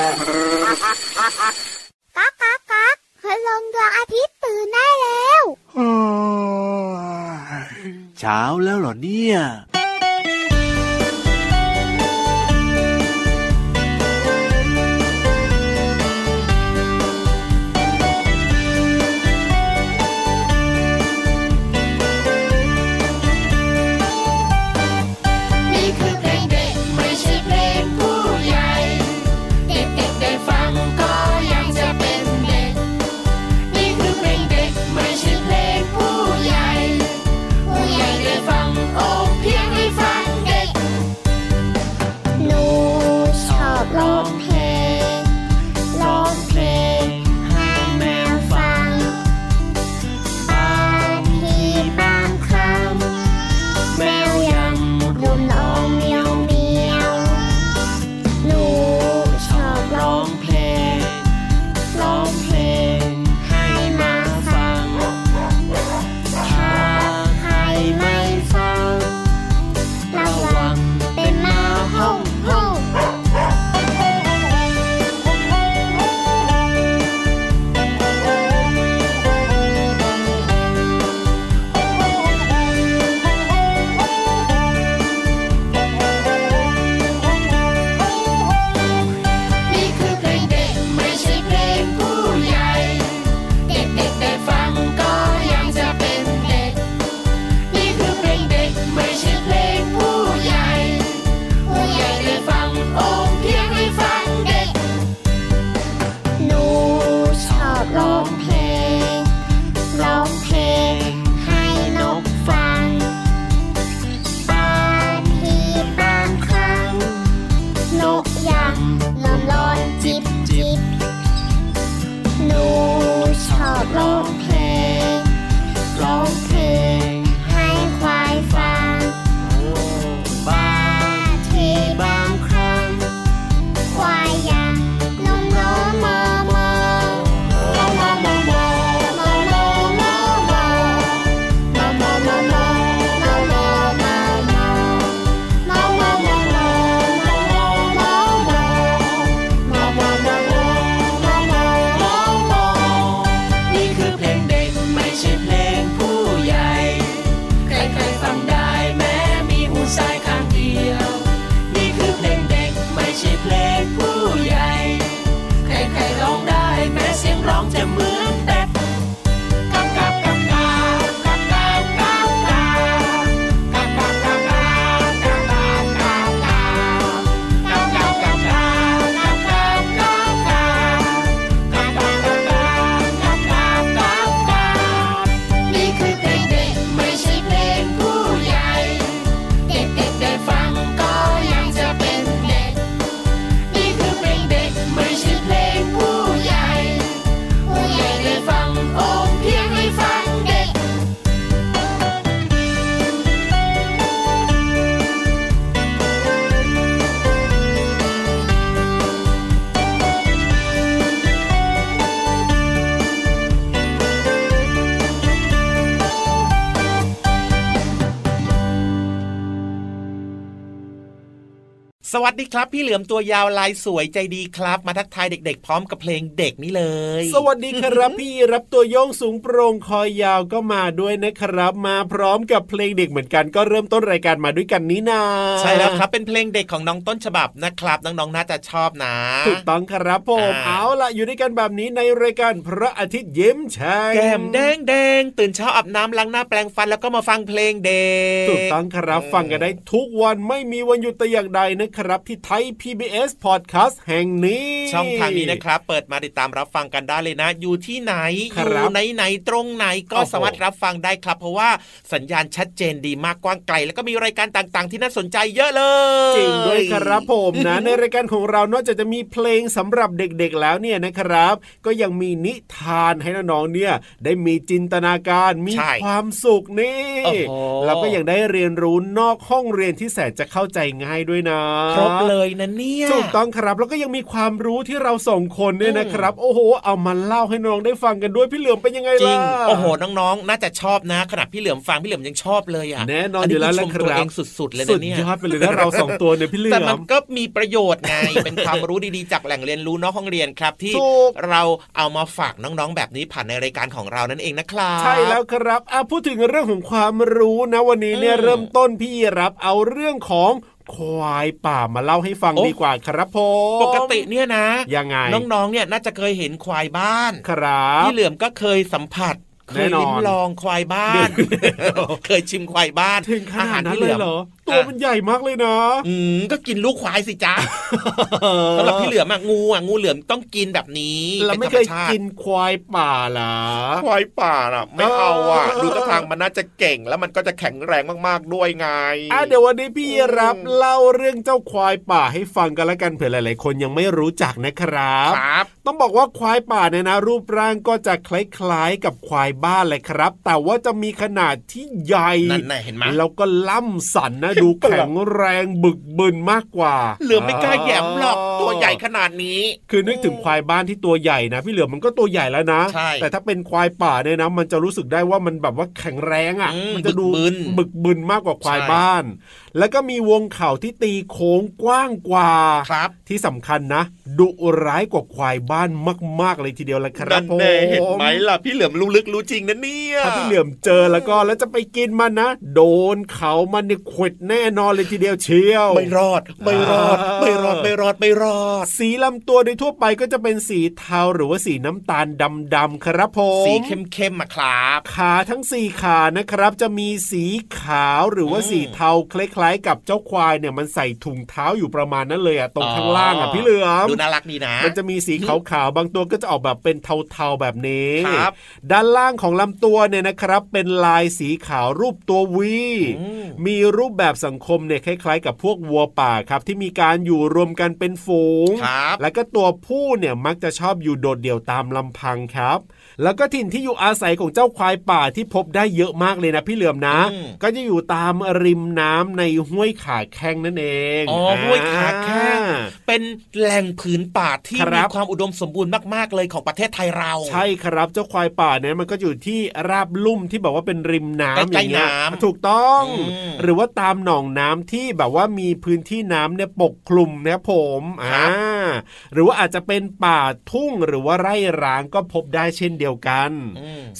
ก๊ากก๊ากก๊ากคืลงดวงอาทิตย์ตื่นได้แล้วเช้าแล้วเหรอเนี่ย สวัสดีครับ พี่เหลือมตัวยาวลายสวยใจดีครับ มาทักทายเด็กๆ พร้อมกับเพลงเด็กนี่เลย สวัสดีครับพี่รับตัวโยงสูงโปร่งคอยยาวก็มาด้วยนะครับ มาพร้อมกับเพลงเด็กเหมือนกันก็เริ่มต้นรายการมาด้วยกันนี้นาใช่แล้วครับเป็นเพลงเด็กของน้องต้นฉบับนะครับน้องๆน่าจะชอบนะถูกต้องครับผมเอาล่ะอยู่ด้วยกันแบบนี้ในรายการพระอาทิตย์ยิ้มแฉ่งแก้มแดงแดงตื่นเช้าอาบน้ำล้างหน้าแปลงฟันแล้วก็มาฟังเพลงเด็กถูกต้องครับฟังกันได้ทุกวันไม่มีวันหยุดแต่อย่างใดนะครับที่ไทย PBS Podcast แห่งนี้ ช่องทางนี้นะครับ เปิดมาติดตามรับฟังกันได้เลยนะ อยู่ที่ไหนอยู่ไหนไหนตรงไหนก็สามารถรับฟังได้ครับ เพราะว่าสัญญาณชัดเจนดีมากกว้างไกล แล้วก็มีรายการต่างๆ ที่น่าสนใจเยอะเลย จริงด้วยครับผมนะ ในรายการของเรานอกจากจะมีเพลงสำหรับเด็กๆแล้วเนี่ยนะครับ ก็ยังมีนิทานให้น้องๆเนี่ยได้มีจินตนาการมีความสุขนี่แล้วก็ยังได้เรียนรู้นอกห้องเรียนที่แสนจะเข้าใจง่ายด้วยนะครบเลยนะเนี่ยถูกต้องครับแล้วก็ยังมีความรู้ที่เราส่งคนเนี่ยนะครับ โอ้โห เอามาเล่าให้น้องได้ฟังกันด้วยพี่เหลือมเป็นยังไงล่ะจริงโอ้โหน้องๆ น่าจะชอบนะขนาดพี่เหลือมฟังพี่เหลือมยังชอบเลยอะแน่นอนอยู่แล้วแหละครับตัวเองสุดๆเลยนะเนี่ยสุดยอดไปเลยนะเราสองตัวเนี่ยพี่เหลือมแต่มันก็มีประโยชน์ไงเป็นความรู้ดีๆจากแหล่งเรียนรู้นอกห้องเรียนครับ ที่เราเอามาฝากน้องๆ แบบนี้ผ่านในรายการของเรานั่นเองนะครับใช่แล้วครับอะพูดถึงเรื่องของความรู้นะวันนี้เนี่ยเริ่มต้นพี่รับเอาเรื่องของควายป่ามาเล่าให้ฟังดีกว่าครับผมปกติเนี่ยนะยังไงน้องๆเนี่ยน่าจะเคยเห็นควายบ้านครับพี่เหลือมก็เคยสัมผัสเคยลิ้มลองควายบ้าน เคยชิมควายบ้านถึงขนาดนั้นเลยเหรอ ตัวมันใหญ่มากเลยนะ อืมก็กินลูกควายสิจ้าสำหรับพี่เหลือมอะงูอะงูเหลือมต้องกินแบบนี้เราไม่เคยกินควายป่าหรอควายป่าอะไม่เอาอะดูท่าทางมันน่าจะเก่ง แล้วมันก็จะแข็งแรงมากๆด้วยไงอะเดี๋ยววันนี้พี่รับเล่าเรื่องเจ้าควายป่าให้ฟังกันแล้วกันเผื่อหลาย ๆ คนยังไม่รู้จักนะครับครับ ต้องบอกว่าควายป่าเนี่ยนะ รูปร่างก็จะคล้ายๆกับควายบ้านเลยครับ แต่ว่าจะมีขนาดที่ใหญ่นั่นเห็นไหมแล้วก็ล่ำสันนะดูแข็งแรงบึกบึนมากกว่า เหลือไม่กล้าแย้มหรอกตัวใหญ่ขนาดนี้ คือนึกถึงควายบ้านที่ตัวใหญ่นะ พี่เหลือมันก็ตัวใหญ่แล้วนะ แต่ถ้าเป็นควายป่าเนี่ยนะ มันจะรู้สึกได้ว่ามันแบบว่าแข็งแรงอะ มันจะดูบึกบึนมากกว่าควายบ้าน แล้วก็มีวงเข่าที่ตีโค้งกว้างกว่าครับ ที่สำคัญนะดุร้ายกว่าควายบ้านมาก ๆ เลยทีเดียวละครับผมเห็นไหมล่ะพี่เหลือมรู้ลึกรู้จริงนะเนี่ยถ้าพี่เหลือมเจอแล้วก็แล้วจะไปกินมันนะ โดนเขามันเนี่ยขดแน่นอนเลยทีเดียวเชียว ไม่รอด ไม่รอด ไม่รอด ไม่รอด ไม่รอด สีลำตัวโดยทั่วไปก็จะเป็นสีเทาหรือว่าสีน้ำตาลดำๆครับผมสีเข้มๆมาครับ ขาทั้งสี่ขานะครับ จะมีสีขาวหรือว่าสีเทาคล้ายๆ กับเจ้าควายเนี่ยมันใส่ถุงเท้าอยู่ประมาณนั้นเลยอะตรงข้างล่างอะพี่เหลือมดูน่ารักดีนะ มันจะมีสีขาวๆบางตัวก็จะออกแบบเป็นเทาๆแบบนี้ครับด้านล่างของลำตัวเนี่ยนะครับ เป็นลายสีขาวรูปตัววีมีรูปแบบสังคมเนี่ยคล้ายๆ กับพวกวัวป่าครับที่มีการอยู่รวมกันเป็นฝูง และก็ตัวผู้เนี่ยมักจะชอบอยู่โดดเดี่ยวตามลำพังครับ แล้วก็ถิ่นที่อยู่อาศัยของเจ้าควายป่าที่พบได้เยอะมากเลยนะพี่เหลือมนะ ก็จะอยู่ตามริมน้ำในห้วยขาแข้งนั่นเองอ๋อห้วยขาแข้งเป็นแหล่งผืนป่าที่มีความอุดมสมบูรณ์มากๆเลยของประเทศไทยเรา ใช่ครับเจ้าควายป่าเนี่ยมันก็อยู่ที่ราบลุ่มที่แบบว่าเป็นริมน้ำอย่างเงี้ยถูกต้อง หรือว่าตามหนองน้ำที่แบบว่ามีพื้นที่น้ำเนี่ยปกคลุมนะผมอ่าหรือว่าอาจจะเป็นป่าทุ่งหรือว่าไร่ร้างก็พบได้เช่นเดียวกัน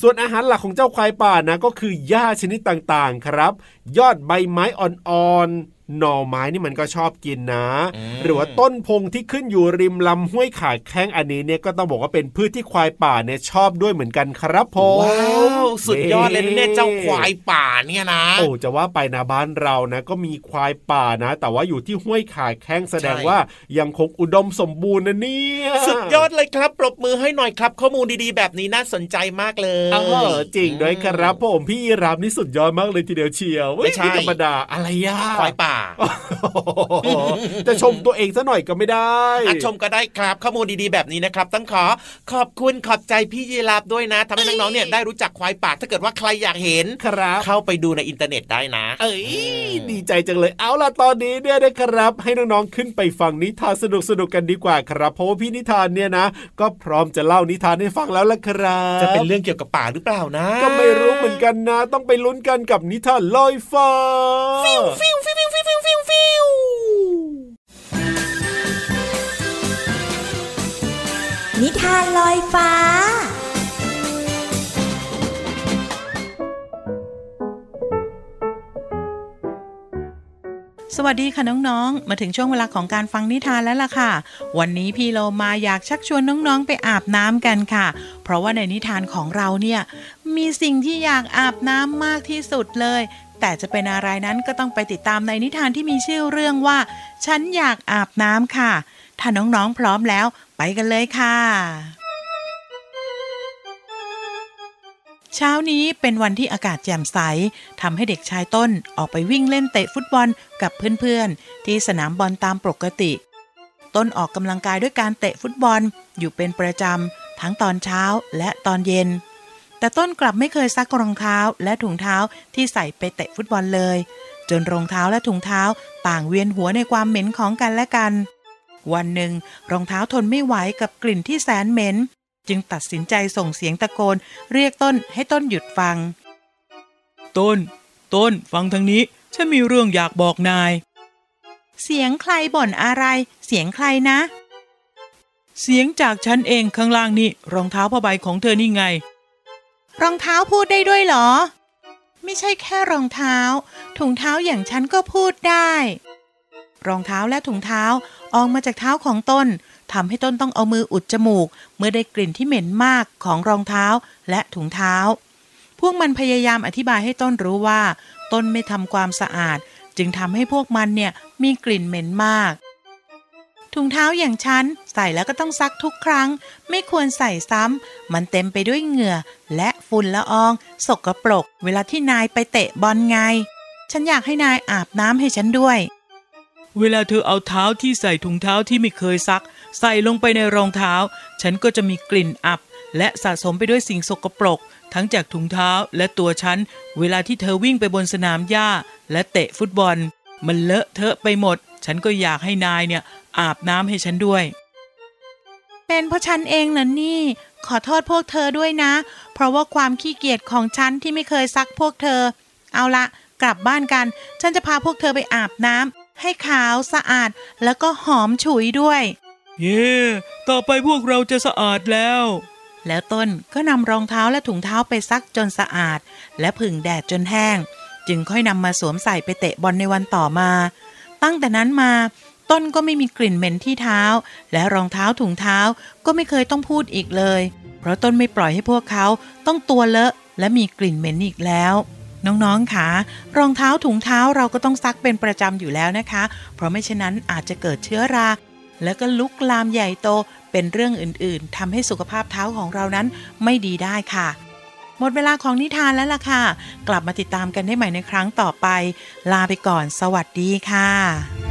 ส่วนอาหารหลักของเจ้าควายป่านะก็คือหญ้าชนิดต่างๆครับ ยอดใบไม้อ่อนๆ หน่อไม้นี่มันก็ชอบกินนะ หรือว่าต้นพงที่ขึ้นอยู่ริมลำห้วยขาแข้งอันนี้เนี่ยก็ต้องบอกว่าเป็นพืชที่ควายป่าเนี่ยชอบด้วยเหมือนกันครับผมว้าวสุดยอดเลยเนี่ยเจ้าควายป่าเนี่ยนะโอ้จะว่าไปนะบ้านเรานะ ก็มีควายป่านะ แต่ว่าอยู่ที่ห้วยขาแข้งแสดงว่ายังคงอุดมสมบูรณ์นะเนี่ยสุดยอดเลยครับ ปรบมือให้หน่อยครับ ข้อมูลดีๆ แบบนี้น่าสนใจมากเลยเออจริงด้วยครับผมพี่รับนี่สุดยอดมากเลยทีเดียวเชียวไม่ใช่ธรรมดาอะไรยาควายป่าจะชมตัวเองซะหน่อยก็ไม่ได้ชมก็ได้ครับข้อมูลดีๆแบบนี้นะครับ ต้องขอขอบคุณขอบใจพี่ยีราบด้วยนะทำให้น้องๆเนี่ยได้รู้จักควายป่าถ้าเกิดว่าใครอยากเห็นครับ เข้าไปดูในอินเทอร์เน็ตได้นะ เอ้ยดีใจจังเลยเอาล่ะตอนนี้เนี่ยนะครับ ให้น้องๆขึ้นไปฟังนิทานสนุกๆกันดีกว่าครับเพราะว่าพี่นิทานเนี่ยนะ ก็พร้อมจะเล่านิทานให้ฟังแล้วล่ะครับจะเป็นเรื่องเกี่ยวกับป่าหรือเปล่านะ ก็ไม่รู้เหมือนกันนะ ต้องไปลุ้นกันกับนิทานลอยฟ้าฟิวฟิวฟิวฟิวฟิวฟิวานลอยฟ้า สวัสดีค่ะน้องๆ มาถึงช่วงเวลาของการฟังนิทานแล้วล่ะค่ะ วันนี้พี่โลมาอยากชักชวนน้องๆไปอาบน้ำกันค่ะ เพราะว่าในนิทานของเราเนี่ยมีสิ่งที่อยากอาบน้ำมากที่สุดเลย แต่จะเป็นอะไรนั้นก็ต้องไปติดตามในนิทานที่มีชื่อเรื่องว่า ฉันอยากอาบน้ำค่ะ ถ้าน้องๆพร้อมแล้ว ไปกันเลยค่ะ เช้านี้เป็นวันที่อากาศแจ่มใสทำให้เด็กชายต้นออกไปวิ่งเล่นเตะฟุตบอลกับเพื่อนๆ ที่สนามบอลตามปกติ ต้นออกกำลังกายด้วยการเตะฟุตบอลอยู่เป็นประจำทั้งตอนเช้าและตอนเย็น แต่ต้นกลับไม่เคยซักรองเท้าและถุงเท้าที่ใส่ไปเตะฟุตบอลเลย จนรองเท้าและถุงเท้าต่างเวียนหัวในความเหม็นของกันและกัน วันหนึ่งรองเท้าทนไม่ไหวกับกลิ่นที่แสนเหม็น จึงตัดสินใจส่งเสียงตะโกน เรียกต้นให้ต้นหยุดฟัง ต้น ต้น ฟังทางนี้ ฉันมีเรื่องอยากบอกนาย เสียงใครบ่นอะไร เสียงใครนะ เสียงจากฉันเองข้างล่างนี่รองเท้าผ้าใบของเธอนี่ไง รองเท้าพูดได้ด้วยเหรอ ไม่ใช่แค่รองเท้า ถุงเท้าอย่างฉันก็พูดได้ รองเท้าและถุงเท้าออกมาจากเท้าของต้นทำให้ต้นต้องเอามืออุดจมูก เมื่อได้กลิ่นที่เหม็นมากของรองเท้าและถุงเท้า พวกมันพยายามอธิบายให้ต้นรู้ว่า ต้นไม่ทำความสะอาด จึงทำให้พวกมันเนี่ยมีกลิ่นเหม็นมาก ถุงเท้าอย่างฉันใส่แล้วก็ต้องซักทุกครั้ง ไม่ควรใส่ซ้ำมันเต็มไปด้วยเหงื่อ และฝุ่นละออง สกปรก เวลาที่นายไปเตะบอลไง ฉันอยากให้นายอาบน้ำให้ฉันด้วย เวลาเธอเอาเท้าที่ใส่ถุงเท้าที่ไม่เคยซัก ใส่ลงไปในรองเท้า ฉันก็จะมีกลิ่นอับ และสะสมไปด้วยสิ่งสกปรก ทั้งจากถุงเท้าและตัวฉัน เวลาที่เธอวิ่งไปบนสนามหญ้า และเตะฟุตบอล มันเลอะเทอะไปหมด ฉันก็อยากให้นายเนี่ยอาบน้ำให้ฉันด้วย เป็นเพราะฉันเองเหรอนี่ ขอโทษพวกเธอด้วยนะ เพราะว่าความขี้เกียจของฉันที่ไม่เคยซักพวกเธอ เอาละกลับบ้านกัน ฉันจะพาพวกเธอไปอาบน้ำ ให้ขาวสะอาดแล้วก็หอมฉุยด้วย เย่ ต่อไปพวกเราจะสะอาดแล้ว แล้วต้นก็นำรองเท้าและถุงเท้าไปซักจนสะอาด และผึ่งแดดจนแห้ง จึงค่อยนำมาสวมใส่ไปเตะบอลในวันต่อมา ตั้งแต่นั้นมาต้นก็ไม่มีกลิ่นเหม็นที่เท้า และรองเท้าถุงเท้าก็ไม่เคยต้องพูดอีกเลย เพราะต้นไม่ปล่อยให้พวกเขาต้องตัวเลอะและมีกลิ่นเหม็นอีกแล้ว น้องๆค่ะรองเท้าถุงเท้าเราก็ต้องซักเป็นประจำอยู่แล้วนะคะ เพราะไม่เช่นนั้นอาจจะเกิดเชื้อรา แล้วก็ลุกลามใหญ่โตเป็นเรื่องอื่นๆทำให้สุขภาพเท้าของเรานั้นไม่ดีได้ค่ะ หมดเวลาของนิทานแล้วล่ะค่ะ กลับมาติดตามกันได้ใหม่ในครั้งต่อไป ลาไปก่อน สวัสดีค่ะ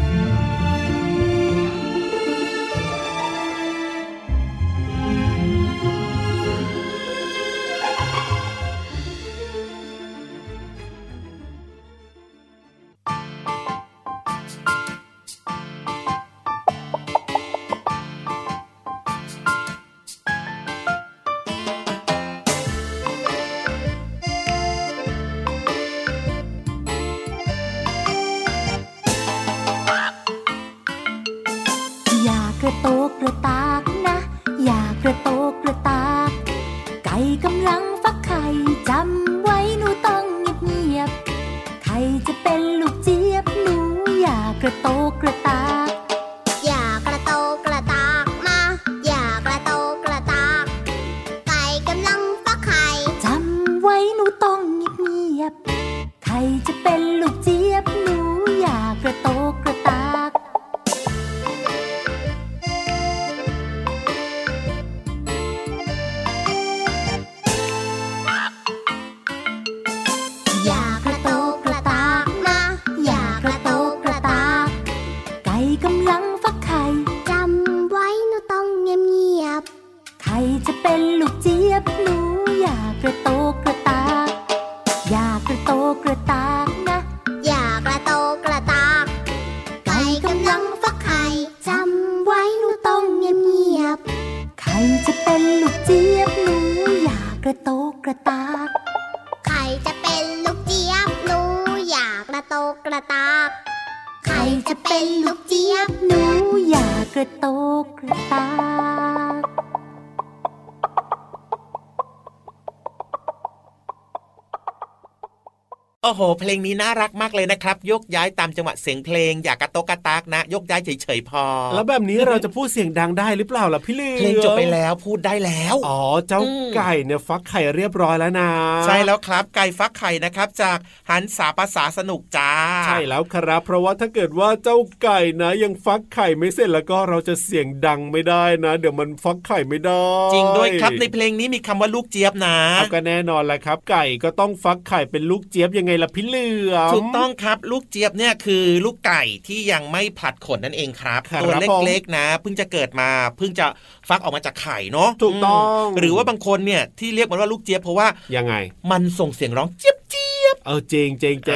โอ้โห เพลงนี้น่ารักมากเลยนะครับ ยกย้ายตามจังหวะเสียงเพลง อย่ากระโตกกระตากนะ ยกย้ายเฉยๆพอ แล้วแบบนี้เราจะพูดเสียงดังได้หรือเปล่าล่ะพี่ลือเพลงจบไปแล้วพูดได้แล้ว อ๋อ เจ้าอืมไก่เนี่ยฟักไข่เรียบร้อยแล้วนะ ใช่แล้วครับ ไก่ฟักไข่นะครับ จากหันสาภาษาสนุกจ้า ใช่แล้วครับ เพราะว่าถ้าเกิดว่าเจ้าไก่นะ ยังฟักไข่ไม่เสร็จแล้วก็เราจะเสียงดังไม่ได้นะ เดี๋ยวมันฟักไข่ไม่ได้ จริงด้วยครับในเพลงนี้มีคำว่าลูกเจี๊ยบนะเอาก็แน่นอนแหละครับ ไก่ก็ต้องฟักไข่เป็นลูกเจี๊ยบยังไงล่ะพี่เหลือมถูกต้องครับ ลูกเจี๊ยบเนี่ยคือลูกไก่ที่ยังไม่ผลัดขนนั่นเองครับครับตัวผมเล็กๆนะ เพิ่งจะเกิดมาเพิ่งจะฟักออกมาจากไข่เนาะถูกต้องมหรือว่าบางคนเนี่ยที่เรียกมันว่าลูกเจี๊ยบเพราะว่ายังไง มันส่งเสียงร้องเจี๊ยบเจี๊ย บเออเจงเจงเจ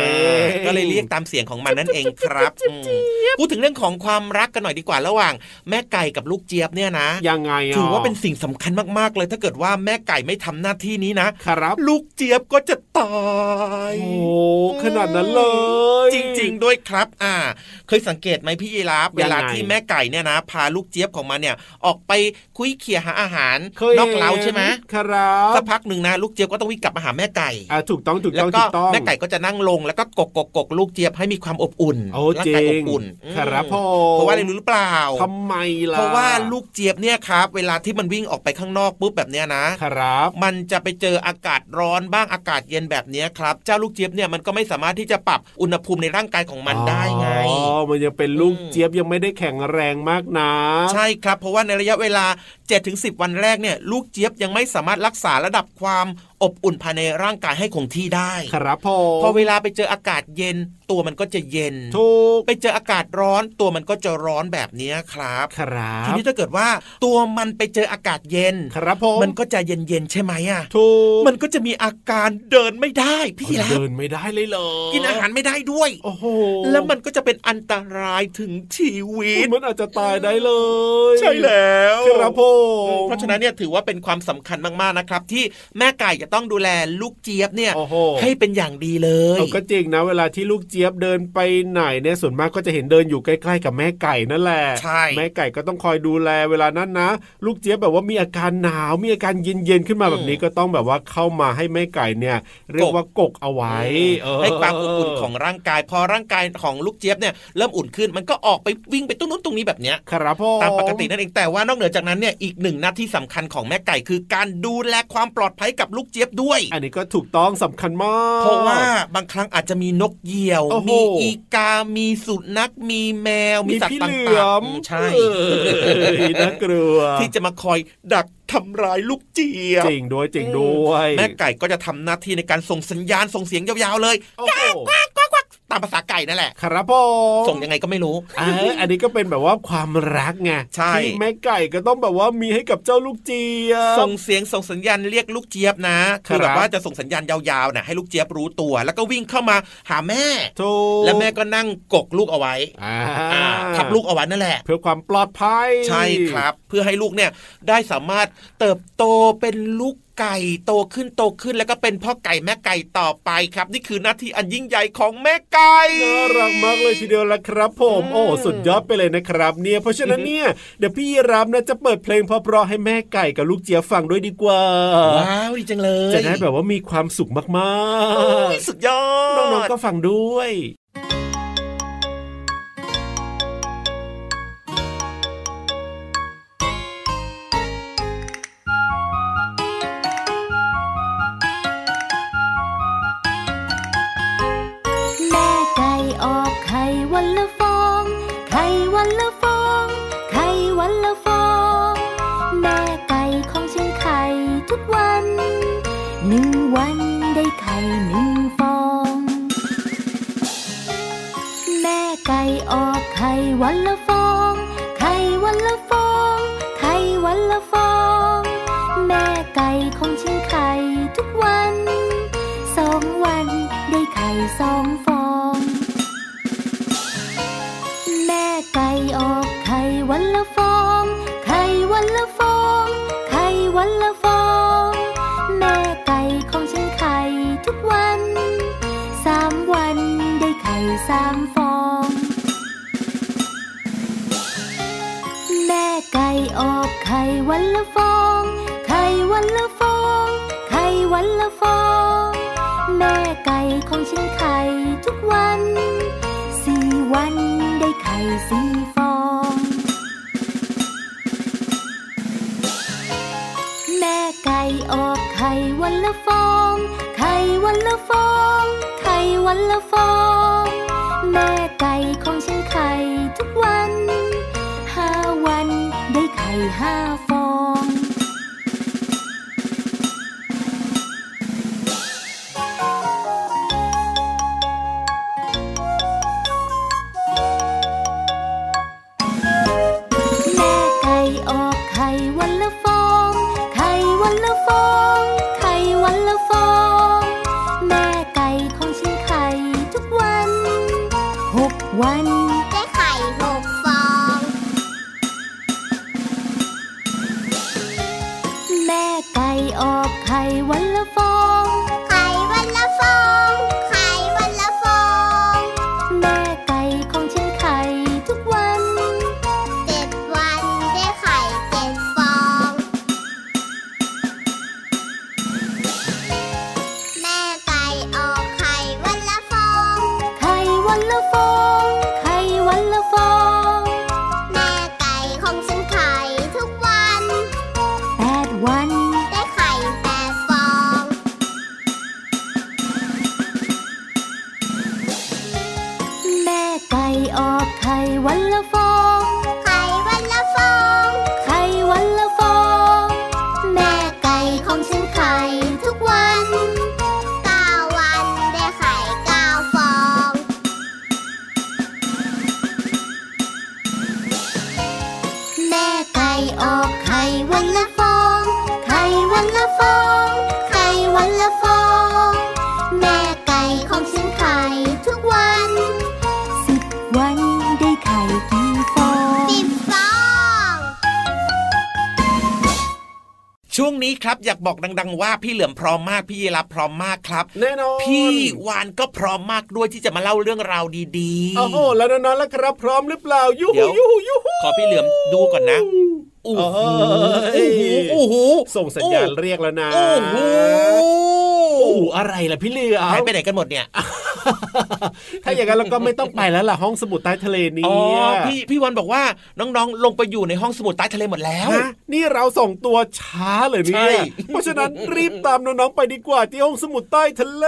งก็เลยเรียกตามเสียงของมันนั่นเองครับพูดถึงเรื่องของความรักกันหน่อยดีกว่าระหว่าง แม่ไก่กับลูกเจี๊ยบเนี่ยนะยังไงถือว่าเป็นสิ่งสำคัญมากๆเลยถ้าเกิดว่าแม่ไก่ไม่ทำหน้าที่นี้นะครับ ลูกเจี๊ยบก็จะตายโอ้ขนาดนั้นเลย จริง ๆ ด้วยครับ อ่า เคยสังเกตไหมพี่ยีราฟเวลาที่แม่ไก่เนี่ยนะ พาลูกเจี๊ยบของมันเนี่ย ออกไปคุยเขี่ยหาอาหารนอกเล้าใช่ไหมครับสักพักหนึ่งนะลูกเจี๊ยบก็ต้องวิ่งกลับมาหาแม่ไก่อ่าถูกต้องถูกต้องถูกต้องแม่ไก่ก็จะนั่งลงแล้วก็กกกกลูกเจี๊ยบให้มีความอบอุ่นร่างกายอบอุ่นครับพ่อเพราะว่าอะไรรู้หรือเปล่าทำไมล่ะเพราะว่าลูกเจี๊ยบเนี่ยครับเวลาที่มันวิ่งออกไปข้างนอกปุ๊บแบบเนี้ยนะครับ มันจะไปเจออากาศร้อนบ้างอากาศเย็นแบบนี้ครับเจ้าลูกเจี๊ยบเนี่ยมันก็ไม่สามารถที่จะปรับอุณหภูมิในร่างกายของมันได้ไงอ๋อมันยังเป็นลูกเจี๊ยบยังไม่ได้แข็งแรงมากนะ ใช่ครับ เพราะว่าในระยะเวลา 7-10ถึงวันแรกเนี่ยลูกเจี๊ยบยังไม่สามารถรักษาระดับความอบอุ่นภายในร่างกายให้คงที่ได้ ครับพ่อพอเวลาไปเจออากาศเย็น ตัวมันก็จะเย็นถูกไปเจออากาศร้อน ตัวมันก็จะร้อนแบบนี้ครับ ครับทีนี้ถ้าเกิดว่า ตัวมันไปเจออากาศเย็น ครับพ่อมันก็จะเย็นเย็นใช่ไหมอะถูกมันก็จะมีอาการเดินไม่ได้ พี่ละเดินไม่ได้เลยเหรอกินอาหารไม่ได้ด้วย โอ้โหแล้วมันก็จะเป็นอันตรายถึงชีวิตมันอาจจะตายได้เลย ใช่แล้ว ครับพ่อเพราะฉะนั้นเนี่ยถือว่าเป็นความสำคัญมากๆนะครับ ที่แม่ไก่จะต้องดูแลลูกเจี๊ยบเนี่ยให้เป็นอย่างดีเลยก็จริงนะ เวลาที่ลูกเจี๊ยบเดินไปไหนเนี่ยส่วนมากก็จะเห็นเดินอยู่ใกล้ ๆ กับแม่ไก่นั่นแหละใช่แม่ไก่ก็ต้องคอยดูแลเวลานั้นนะ ลูกเจี๊ยบแบบว่ามีอาการหนาว มีอาการเย็นๆขึ้นมาแบบนี้ก็ต้องแบบว่าเข้ามาให้แม่ไก่เนี่ย เรียกว่ากกเอาไว้ให้ความอบอุ่นของร่างกาย พอร่างกายของลูกเจี๊ยบเนี่ยเริ่มอุ่นขึ้นมันก็ออกไปวิ่งไปตรงนู้นตรงนี้แบบเนี้ยครับพ่อตามปกตินั่นเองแต่ว่านอกเหนือจากนั้นเนี่ยอีกหนึ่งหน้าที่สำคัญของแม่ไก่คือการดูแลความปลอดภัยกับลูกเจี๊ยบด้วย อันนี้ก็ถูกต้องสำคัญมาก เพราะว่าบางครั้งอาจจะมีนกเหยี่ยว มีอีกา มีสุนัข มีแมว มีสัตว์ต่างๆ ใช่น่ากลัว ที่จะมาคอยดักทำร้ายลูกเจี๊ยบจริงด้วยจริงด้วย แม่ไก่ก็จะทำหน้าที่ในการส่งสัญญาณส่งเสียงยาวๆเลยกวักกวักกวัก ตามภาษาไก่นั่นแหละ ครับผมส่งยังไงก็ไม่รู้อันนี้ก็เป็นแบบว่าความรักไงใช่แม่ไก่ก็ต้องแบบว่ามีให้กับเจ้าลูกเจี๊ยบส่งเสียงส่งสัญญาณเรียกลูกเจี๊ยบนะคือแบบว่าจะส่งสัญญาณยาวๆนะให้ลูกเจี๊ยบรู้ตัว แล้วก็วิ่งเข้ามาหาแม่แล้วแม่ก็นั่งกกลูกเอาไว้ทับลูกเอาไว้นั่นแหละ เพื่อความปลอดภัยใช่ครับ เพื่อให้ลูกเนี่ยได้สามารถเติบโตเป็นลูก ไก่โตขึ้นโตขึ้นแล้วก็เป็นพ่อไก่แม่ไก่ต่อไปครับ นี่คือหน้าที่อันยิ่งใหญ่ของแม่ไก่น่ารักมากเลยทีเดียวละครับ ผม โอ้สุดยอดไปเลยนะครับ เนี่ยเพราะฉะนั้นเนี่ยเดี๋ยวพี่รับนะจะเปิดเพลงเพราะๆให้แม่ไก่กับลูกเจี๊ยบฟังด้วยดีกว่าว้าวดีจังเลย จะได้แบบว่ามีความสุขมากๆสุดยอดน้องๆก็ฟังด้วย หนึ่งฟอง แม่ไก่ออกไข่วันละ องไข่วันละฟองไข่วันละฟอง แม่ไก่ของฉันไข่ทุกวันห้าวันได้ไข่ห้าฟอง ครับอยากบอกดัง ๆ ว่าพี่เหลือมพร้อมมากพี่ยีรับพร้อมมากครับแน่นอนพี่วานก็พร้อมมากด้วยที่จะมาเล่าเรื่องราวดีๆโอ้โหแล้วน้องๆแล้วครับพร้อมหรือเปล่ายูเดี๋หูยวยูหูยูหูขอพี่เหลือมดูก่อนนะโอ้โหเอ้ยโอ้โหส่งสัญญาณเรียกแล้วนะโอ้โหโอ้โหอะไรล่ะพี่เหลือมหายไปไหนกันหมดเนี่ย ถ้าอย่างนั้นเราก็ไม่ต้องไปแล้วล่ะห้องสมุดใต้ทะเลนี้อ๋อพี่พี่วันบอกว่าน้องๆ ลงไปอยู่ในห้องสมุดใต้ทะเลหมดแล้วฮะนี่เราส่งตัวช้าเลยเนี่ใช่ยเพราะฉะนั้นรีบตามน้องๆไปดีกว่าที่ห้องสมุดใต้ทะเล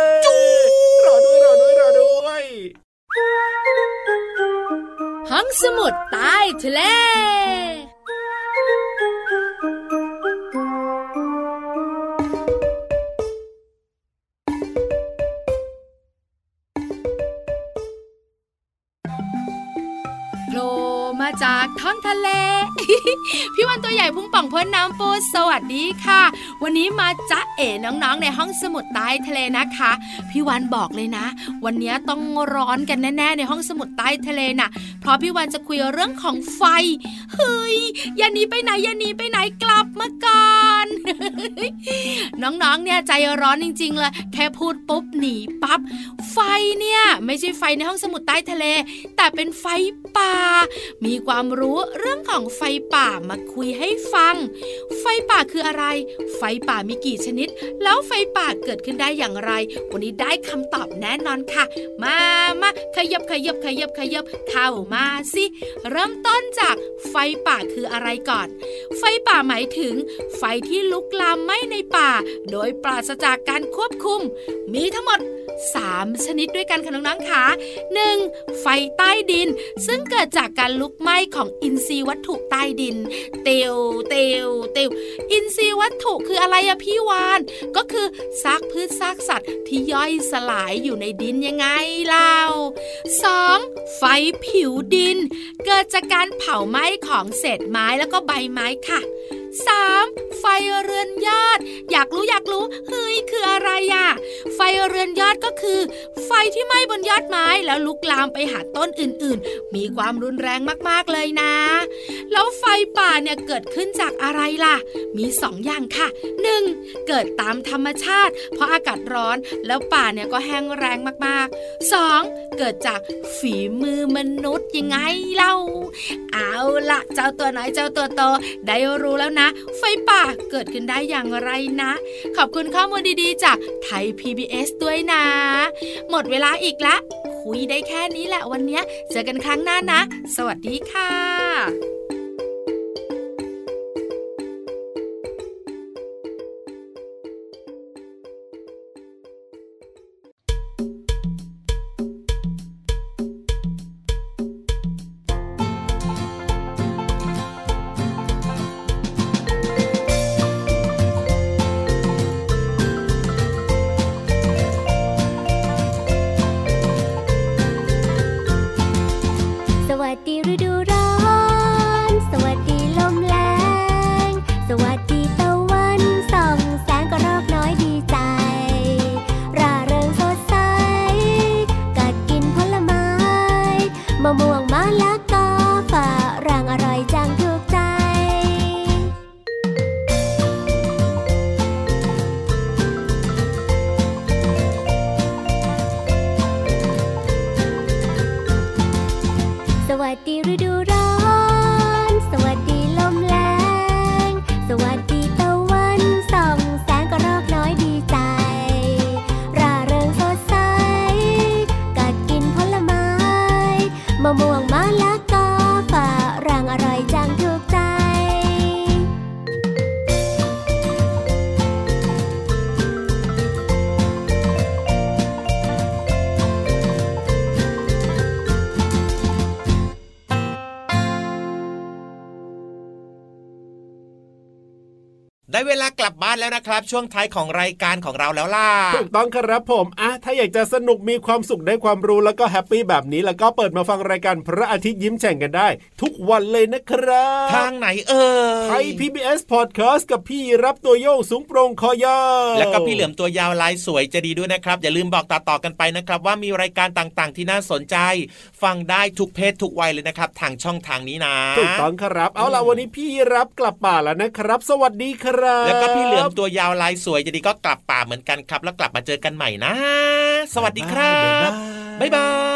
รอด้วยรอด้วยรอด้วยห้องสมุดใต้ทะเล พี่วันตัวใหญ่พุ่งป่องพ้นน้ำปูสวัสดีค่ะ วันนี้มาจ๊ะเอ๋น้องๆในห้องสมุดใต้ทะเลนะคะ พี่วันบอกเลยนะ วันนี้ต้องร้อนกันแน่ๆในห้องสมุดใต้ทะเลน่ะ เพราะพี่วันจะคุยเรื่องของไฟ เฮ้ยอย่าหนีไปไหนอย่าหนีไปไหนกลับมาก่อน น้องๆ เนี่ยใจร้อนจริง ๆ เลย แค่พูดปุ๊บหนีปั๊บ ไฟเนี่ย ไม่ใช่ไฟในห้องสมุดใต้ทะเล แต่เป็นไฟป่า มีความรู้เรื่องของไฟป่ามาคุยให้ฟัง ไฟป่าคืออะไร ไฟป่ามีกี่ชนิด แล้วไฟป่าเกิดขึ้นได้อย่างไร วันนี้ได้คำตอบแน่นอนค่ะ มามาขยับขยับขยับขยับเข้ามาสิ เริ่มต้นจากไฟป่าคืออะไรก่อน ไฟป่าหมายถึง ไฟที่ลุกลามไหม้ในป่า โดยปราศจากการควบคุม มีทั้งหมด 3 ชนิดด้วยกันค่ะน้องๆค่ะ 1. ไฟใต้ดิน ซึ่งเกิดจากการลุกไหม้ของอินทรีย์วัตถุใต้ดิน เตียวเตียวเตียวอินทรีย์วัตถุคืออะไรอะพี่วาน ก็คือซากพืชซากสัตว์ที่ย่อยสลายอยู่ในดินยังไงเล่า 2. ไฟผิวดิน เกิดจากการเผาไหม้ของเศษไม้แล้วก็ใบไม้ค่ะ 3. ไฟเรือนยอด อยากรู้อยากรู้เฮ้ยคืออะไรอะไฟเรือนยอดก็คือ ไฟที่ไหม้บนยอดไม้แล้วลุกลามไปหาต้นอื่นๆ มีความรุนแรงมากๆเลยนะ แล้วไฟป่าเนี่ยเกิดขึ้นจากอะไรล่ะ มีสองอย่างค่ะ 1. เกิดตามธรรมชาติ เพราะอากาศร้อนแล้วป่าเนี่ยก็แห้งแรงมากๆ 2. เกิดจากฝีมือมนุษย์ยังไงเล่า เอาละเจ้าตัวน้อยเจ้าตัวโตได้รู้แล้วนะไฟป่าเกิดขึ้นได้อย่างไรนะ ขอบคุณข้อมูลดีๆ จากไทย PBS ด้วยนะ หมดเวลาอีกละ คุยได้แค่นี้แหละวันนี้ เจอกันครั้งหน้านะ สวัสดีค่ะ Mama ได้เวลากลับบ้านแล้วนะครับ ช่วงท้ายของรายการของเราแล้วล่ะถูกต้องครับผมอะถ้าอยากจะสนุกมีความสุขได้ความรู้แล้วก็ happy แบบนี้ แล้วก็เปิดมาฟังรายการพระอาทิตย์ยิ้มแฉ่งกันได้ ทุกวันเลยนะครับ ทางไหนเอ่ยไทย PBS Podcast กับพี่รับตัวโยงสูงโปร่งคอยาวแล้วก็พี่เหลือมตัวยาวลายสวยจะดีด้วยนะครับ อย่าลืมบอกต่อๆกันไปนะครับ ว่ามีรายการต่างๆ ที่น่าสนใจ ฟังได้ทุกเพศทุกวัยเลยนะครับ ทางช่องทางนี้นะถูกต้องครับ เอาล่ะวันนี้พี่รับกลับป่าแล้วนะครับ สวัสดีครับแล้วก็พี่เหลือมตัวยาวลายสวยจะดีก็กลับป่าเหมือนกันครับ แล้วกลับมาเจอกันใหม่นะ สวัสดีครับบ๊ายบาย